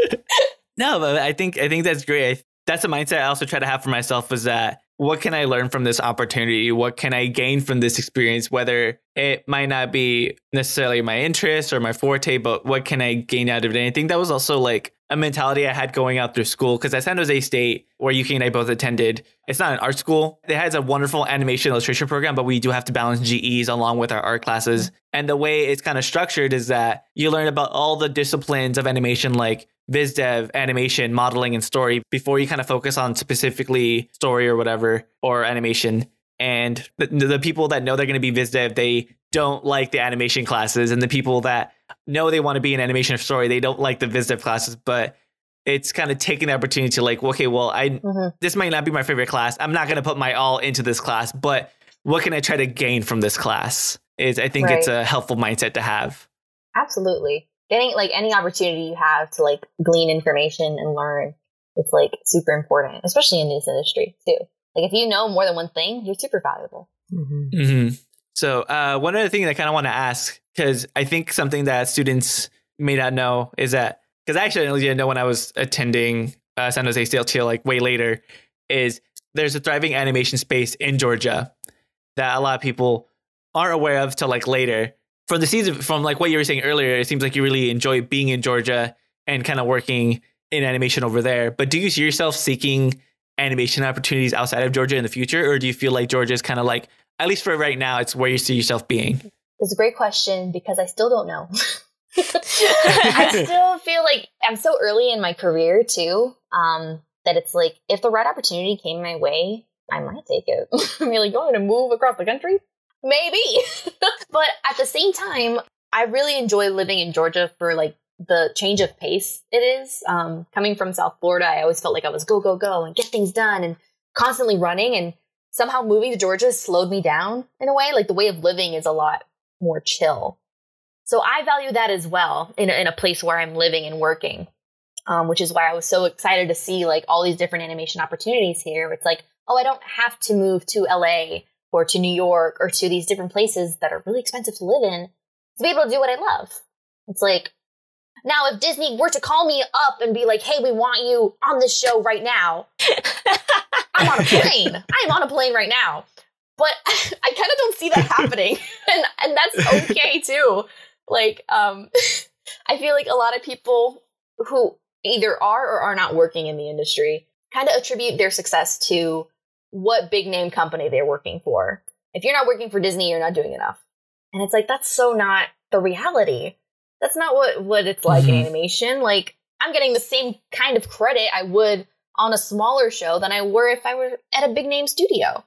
no, but I think I think that's great. I, that's a mindset I also try to have for myself. Is that what can I learn from this opportunity? What can I gain from this experience? Whether it might not be necessarily my interest or my forte, but what can I gain out of it? And I think that was also like a mentality I had going out through school because at San Jose State, where Yuki and I both attended, it's not an art school. It has a wonderful animation illustration program, but we do have to balance GEs along with our art classes. And the way it's kind of structured is that you learn about all the disciplines of animation, like viz dev, animation, modeling, and story before you kind of focus on specifically story or whatever or animation. And the, the people that know they're going to be viz dev, they don't like the animation classes, and the people that know they want to be in animation or story, they don't like the viz dev classes. But it's kind of taking the opportunity to like, okay, well, I mm-hmm. this might not be my favorite class. I'm not going to put my all into this class, but what can I try to gain from this class? Is I think right. it's a helpful mindset to have. Absolutely getting like any opportunity you have to like glean information and learn it's like super important especially in this industry too like if you know more than one thing you're super valuable mm-hmm. Mm-hmm. so uh, one other thing i kind of want to ask because i think something that students may not know is that because i actually didn't know when i was attending uh, san jose state till like way later is there's a thriving animation space in georgia that a lot of people aren't aware of till like later from the season from like what you were saying earlier, it seems like you really enjoy being in Georgia and kind of working in animation over there. But do you see yourself seeking animation opportunities outside of Georgia in the future, or do you feel like Georgia is kind of like, at least for right now, it's where you see yourself being? It's a great question because I still don't know. *laughs* I still feel like I'm so early in my career too, um, that it's like if the right opportunity came my way, I might take it. *laughs* I'm really going to move across the country. Maybe. *laughs* but at the same time, I really enjoy living in Georgia for like the change of pace it is. Um, coming from South Florida, I always felt like I was go, go, go and get things done and constantly running. And somehow moving to Georgia slowed me down in a way. Like the way of living is a lot more chill. So I value that as well in a, in a place where I'm living and working, um, which is why I was so excited to see like all these different animation opportunities here. It's like, oh, I don't have to move to LA or to New York or to these different places that are really expensive to live in to be able to do what I love. It's like, now if Disney were to call me up and be like, hey, we want you on this show right now, *laughs* I'm on a plane. I'm on a plane right now. But *laughs* I kind of don't see that *laughs* happening. and, and that's okay too. Like, um, I feel like a lot of people who either are or are not working in the industry kind of attribute their success to what big name company they're working for. If you're not working for Disney, you're not doing enough. And it's like, that's so not the reality. That's not what, what it's like mm-hmm. in animation. Like, I'm getting the same kind of credit I would on a smaller show than I were if I were at a big name studio.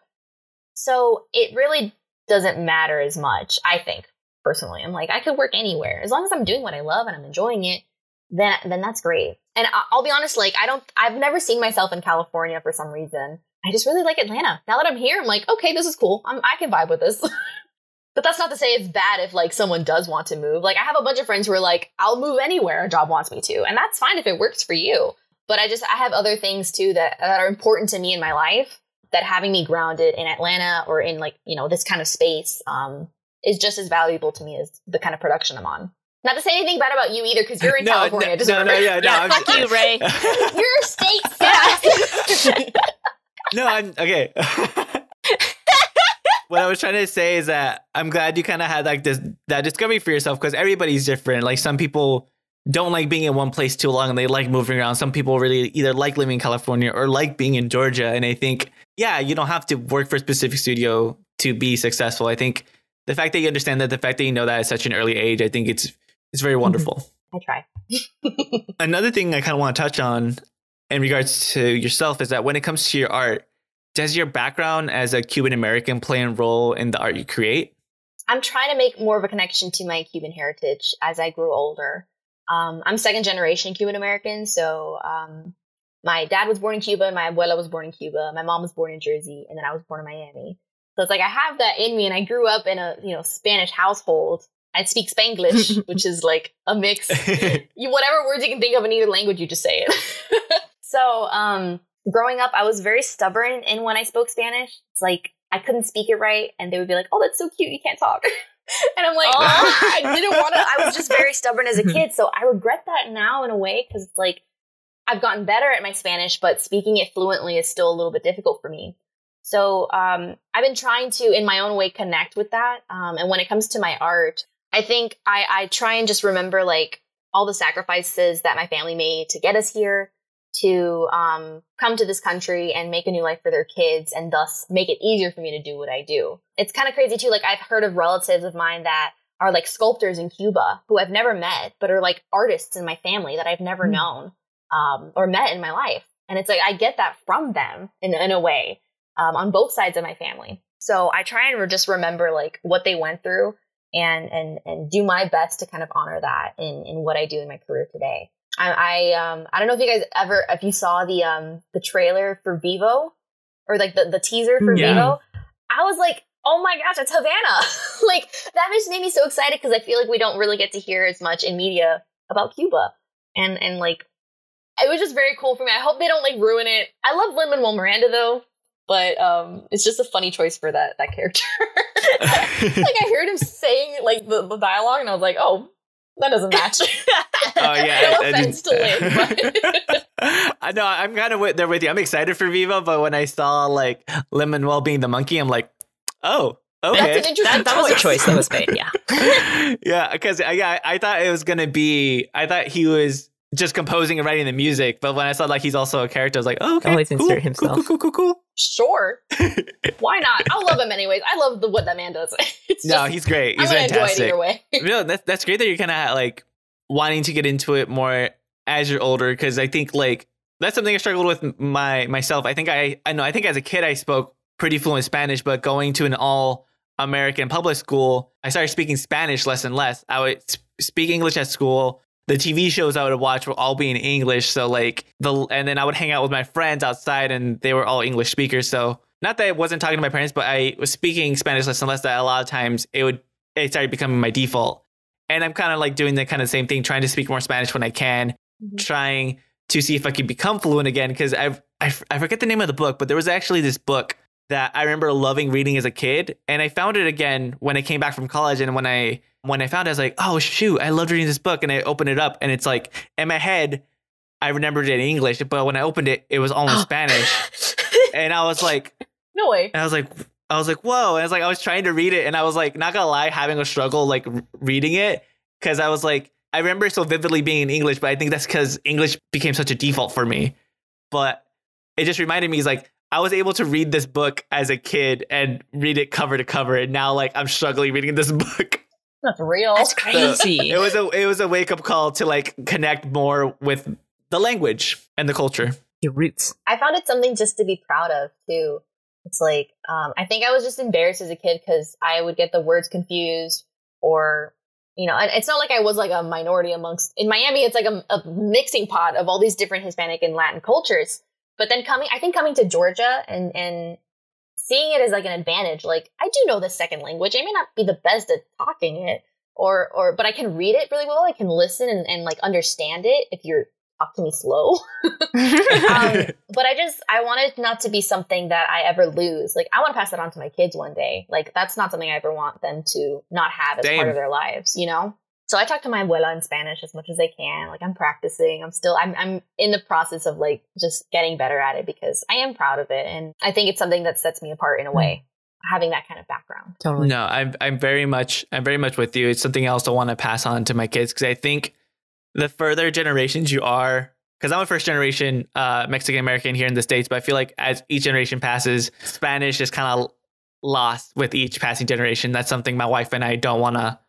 So it really doesn't matter as much, I think, personally. I'm like, I could work anywhere. As long as I'm doing what I love and I'm enjoying it, then then that's great. And I'll be honest, like I don't I've never seen myself in California for some reason. I just really like Atlanta. Now that I'm here, I'm like, okay, this is cool. I'm, I can vibe with this. *laughs* but that's not to say it's bad if like someone does want to move. Like I have a bunch of friends who are like, I'll move anywhere a job wants me to, and that's fine if it works for you. But I just I have other things too that that are important to me in my life that having me grounded in Atlanta or in like you know this kind of space um, is just as valuable to me as the kind of production I'm on. Not to say anything bad about you either, because you're in *laughs* no, California. No, no, no, yeah, no. yeah, fuck you, Ray. *laughs* you're a state sucks no, I'm okay. *laughs* what I was trying to say is that I'm glad you kind of had like this that discovery for yourself because everybody's different. Like some people don't like being in one place too long and they like moving around. Some people really either like living in California or like being in Georgia. And I think, yeah, you don't have to work for a specific studio to be successful. I think the fact that you understand that, the fact that you know that at such an early age, I think it's it's very mm-hmm. wonderful. I try. *laughs* Another thing I kind of want to touch on in regards to yourself is that when it comes to your art, does your background as a Cuban American play a role in the art you create? I'm trying to make more of a connection to my Cuban heritage as I grew older. Um, I'm second generation Cuban American, so um, my dad was born in Cuba, my abuela was born in Cuba, my mom was born in Jersey, and then I was born in Miami. So it's like I have that in me, and I grew up in a you know Spanish household. I speak Spanglish, *laughs* which is like a mix. *laughs* you whatever words you can think of in either language, you just say it. *laughs* so um, growing up, I was very stubborn in when I spoke Spanish. It's like I couldn't speak it right, and they would be like, "Oh, that's so cute, you can't talk." *laughs* and I'm like, oh. I didn't want to. I was just very stubborn as a *laughs* kid, so I regret that now in a way because it's like I've gotten better at my Spanish, but speaking it fluently is still a little bit difficult for me. So um, I've been trying to, in my own way, connect with that. Um, and when it comes to my art, I think I, I try and just remember like all the sacrifices that my family made to get us here, to um, come to this country and make a new life for their kids and thus make it easier for me to do what I do. It's kind of crazy too. Like I've heard of relatives of mine that are like sculptors in Cuba who I've never met, but are like artists in my family that I've never mm. known um, or met in my life. And it's like I get that from them in, in a way um, on both sides of my family. So I try and just remember like what they went through and and and do my best to kind of honor that in in what I do in my career today. I, I um I don't know if you guys ever if you saw the um the trailer for Vivo or like the the teaser for yeah. Vivo. I was like, oh my gosh, it's Havana. *laughs* like that just made me so excited because I feel like we don't really get to hear as much in media about Cuba. And and like it was just very cool for me. I hope they don't like ruin it. I love Lin Manuel Miranda though, but um it's just a funny choice for that that character. *laughs* like I heard him saying like the, the dialogue and I was like, oh, that doesn't match. *laughs* oh yeah, no offense to Lin. *laughs* I know I'm kind of with, there with you. I'm excited for Vivo, but when I saw like Lin Manuel being the monkey, I'm like, oh, Okay. That's an that, that was a choice that was made. Yeah. *laughs* yeah, because I, uh, yeah, I thought it was gonna be. I thought he was just composing and writing the music, but when I saw like he's also a character, I was like, oh, okay, always cool, insert himself. Cool, cool, cool, cool, cool. Sure. *laughs* Why not? I love him anyways. I love the what that man does. *laughs* It's no, he's great. He's I'm fantastic. either way. *laughs* no, that's that's great that you're kind of like wanting to get into it more as you're older because I think like that's something I struggled with my myself. I think I I know I think as a kid I spoke pretty fluent Spanish, but going to an all American public school, I started speaking Spanish less and less. I would speak English at school. The TV shows I would watch were all being in English, so like the and then I would hang out with my friends outside, and they were all English speakers. So not that I wasn't talking to my parents, but I was speaking Spanish less and less. That a lot of times it would it started becoming my default, and I'm kind of like doing the kind of same thing, trying to speak more Spanish when I can, mm-hmm. trying to see if I could become fluent again. Because I I forget the name of the book, but there was actually this book that I remember loving reading as a kid, and I found it again when I came back from college. And when I when I found it, I was like, oh shoot, I loved reading this book, and I opened it up, and it's like in my head, I remembered it in English, but when I opened it, it was all in *gasps* Spanish, and I was like, no way. And I was like. I was like, whoa. And I was like, I was trying to read it and I was like, not gonna lie, having a struggle like reading it. Cause I was like, I remember so vividly being in English, but I think that's because English became such a default for me. But it just reminded me, is like, I was able to read this book as a kid and read it cover to cover, and now like I'm struggling reading this *laughs* book. That's real. That's crazy. So *laughs* it was a it was a wake up call to like connect more with the language and the culture. Your roots. I found it something just to be proud of too. It's like um, I think I was just embarrassed as a kid because I would get the words confused, or you know, and it's not like I was like a minority amongst in Miami. It's like a, a mixing pot of all these different Hispanic and Latin cultures. But then coming, I think coming to Georgia and and seeing it as like an advantage. Like I do know the second language. I may not be the best at talking it, or or but I can read it really well. I can listen and, and like understand it if you're talk to me slow. *laughs* um, *laughs* but I just I want it not to be something that I ever lose. Like I want to pass that on to my kids one day. Like that's not something I ever want them to not have as Same. part of their lives. You know. So I talk to my abuela in Spanish as much as I can. Like I'm practicing. I'm still I'm I'm in the process of like just getting better at it because I am proud of it and I think it's something that sets me apart in a way having that kind of background. Totally. No, I'm I'm very much I'm very much with you. It's something else I want to pass on to my kids because I think the further generations you are because I'm a first generation uh, Mexican American here in the States, but I feel like as each generation passes, Spanish is kind of lost with each passing generation. That's something my wife and I don't want to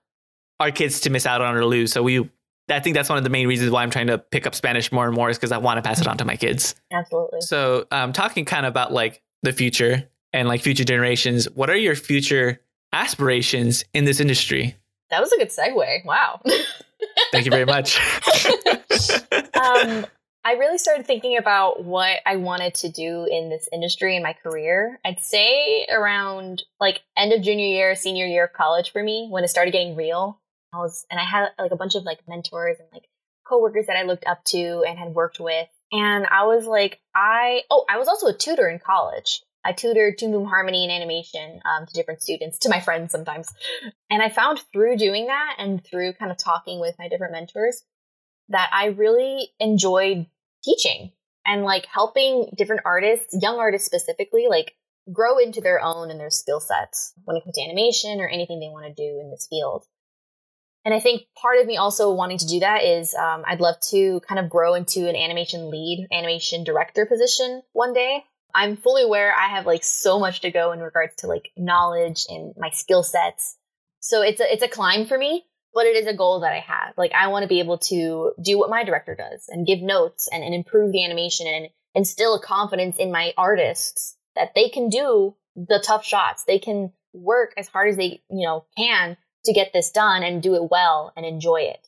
our kids to miss out on or lose. So we I think that's one of the main reasons why I'm trying to pick up Spanish more and more is because I want to pass it on to my kids. Absolutely. So, um, talking kind of about like the future and like future generations, what are your future aspirations in this industry? That was a good segue. Wow. *laughs* Thank you very much. *laughs* um, I really started thinking about what I wanted to do in this industry in my career. I'd say around like end of junior year, senior year of college for me, when it started getting real. I was, and I had like a bunch of like mentors and like coworkers that I looked up to and had worked with. And I was like, I, oh, I was also a tutor in college. I tutored Toon Boom Harmony and animation um, to different students, to my friends sometimes. And I found through doing that and through kind of talking with my different mentors that I really enjoyed teaching and like helping different artists, young artists specifically, like grow into their own and their skill sets when it comes to animation or anything they want to do in this field. And I think part of me also wanting to do that is um, I'd love to kind of grow into an animation lead, animation director position one day. I'm fully aware I have like so much to go in regards to like knowledge and my skill sets. So it's a it's a climb for me, but it is a goal that I have. Like I want to be able to do what my director does and give notes and, and improve the animation and instill a confidence in my artists that they can do the tough shots. They can work as hard as they, you know, can to get this done and do it well and enjoy it.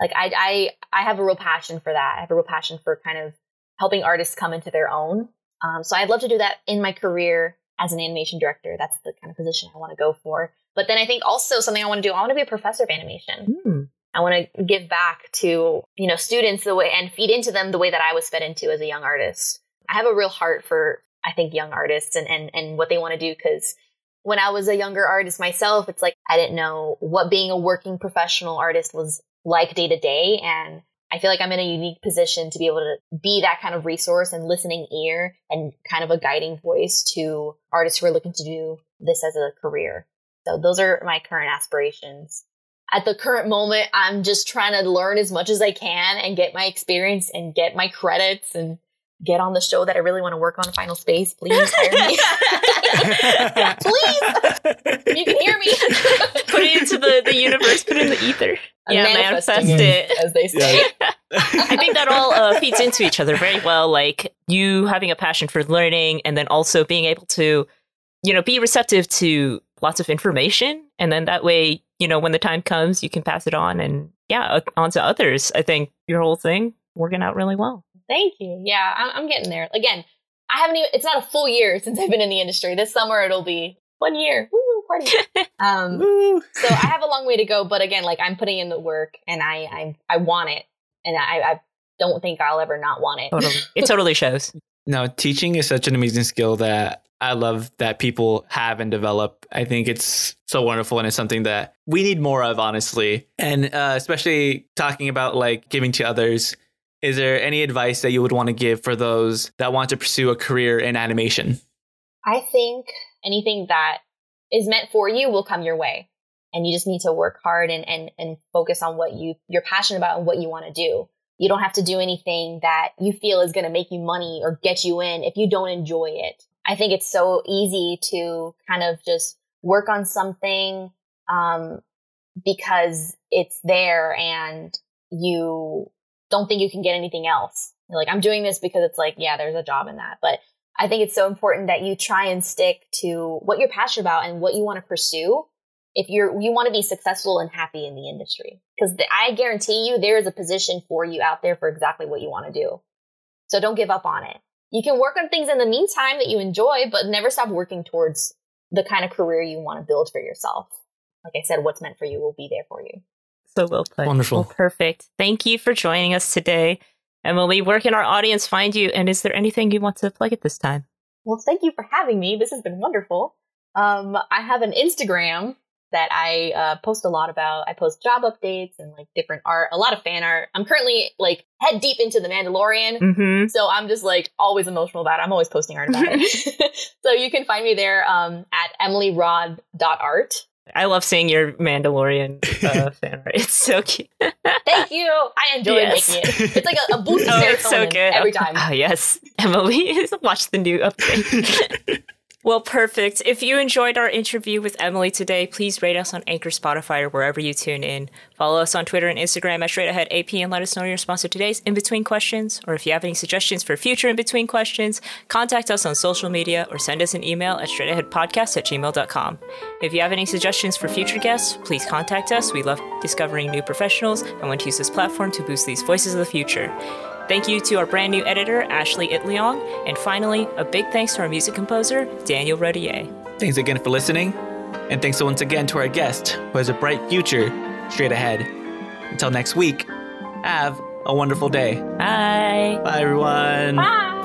Like I I I have a real passion for that. I have a real passion for kind of helping artists come into their own um, so I'd love to do that in my career as an animation director. That's the kind of position I want to go for. But then I think also something I want to do, I want to be a professor of animation. Mm. I want to give back to, you know, students the way and feed into them the way that I was fed into as a young artist. I have a real heart for, I think, young artists and, and, and what they want to do because when I was a younger artist myself, it's like I didn't know what being a working professional artist was like day to day. And I feel like I'm in a unique position to be able to be that kind of resource and listening ear and kind of a guiding voice to artists who are looking to do this as a career. So those are my current aspirations. At the current moment, I'm just trying to learn as much as I can and get my experience and get my credits and get on the show that I really want to work on Final Space. Please hire me. *laughs* Please. You can hear me. put it into the, the universe, put it in the ether yeah, manifest it, as they say. I think that all uh, feeds into each other very well. Like you having a passion for learning, and then also being able to, you know, be receptive to lots of information, and then that way, you know, when the time comes, you can pass it on, and yeah, on to others. I think your whole thing working out really well. Thank you. Yeah, I'm, I'm getting there. Again, I haven't even. It's not a full year since I've been in the industry. This summer it'll be one year. Woo! party. *laughs* Um, so I have a long way to go, but again, like I'm putting in the work and I I, I want it, and I, I don't think I'll ever not want it. Totally. *laughs* It totally shows. No, teaching is such an amazing skill that I love that people have and develop. I think it's so wonderful and it's something that we need more of, honestly. And uh, especially talking about like giving to others. Is there any advice that you would want to give for those that want to pursue a career in animation? I think anything that is meant for you will come your way. And you just need to work hard and, and, and focus on what you, you're passionate about and what you want to do. You don't have to do anything that you feel is going to make you money or get you in if you don't enjoy it. I think it's so easy to kind of just work on something um, because it's there and you don't think you can get anything else. You're like, I'm doing this because it's like, yeah, there's a job in that. But I think it's so important that you try and stick to what you're passionate about and what you want to pursue if you're you want to be successful and happy in the industry because I guarantee you there is a position for you out there for exactly what you want to do. So don't give up on it. You can work on things in the meantime that you enjoy, but never stop working towards the kind of career you want to build for yourself. Like I said, what's meant for you will be there for you. So well put. Wonderful. Well, perfect. Thank you for joining us today. Emily, where can our audience find you? And is there anything you want to plug at this time? Well, thank you for having me. This has been wonderful. Um, I have an Instagram that I uh, post a lot about. I post job updates and like different art, a lot of fan art. I'm currently like head deep into the Mandalorian, mm-hmm. so I'm just like always emotional about it. I'm always posting art about it. *laughs* *laughs* so you can find me there um, at emilyrod.art. I love seeing your Mandalorian uh, *laughs* fan art. It's so cute. Thank you. I enjoy yes. making it. It's like a, a boost of *laughs* oh, serotonin so good. every time. Oh, yes. Emily, *laughs* watch the new update. Well, perfect. If you enjoyed our interview with Emily today, please rate us on Anchor, Spotify, or wherever you tune in. Follow us on Twitter and Instagram at Straight Ahead AP and let us know your response to today's in between questions. Or if you have any suggestions for future in between questions, contact us on social media or send us an email at straightaheadpodcast at gmail.com. If you have any suggestions for future guests, please contact us. We love discovering new professionals and want to use this platform to boost these voices of the future. Thank you to our brand new editor, Ashley Itleong. And finally, a big thanks to our music composer, Daniel Rodier. Thanks again for listening. And thanks once again to our guest, who has a bright future straight ahead. Until next week, have a wonderful day. Bye. Bye, everyone. Bye.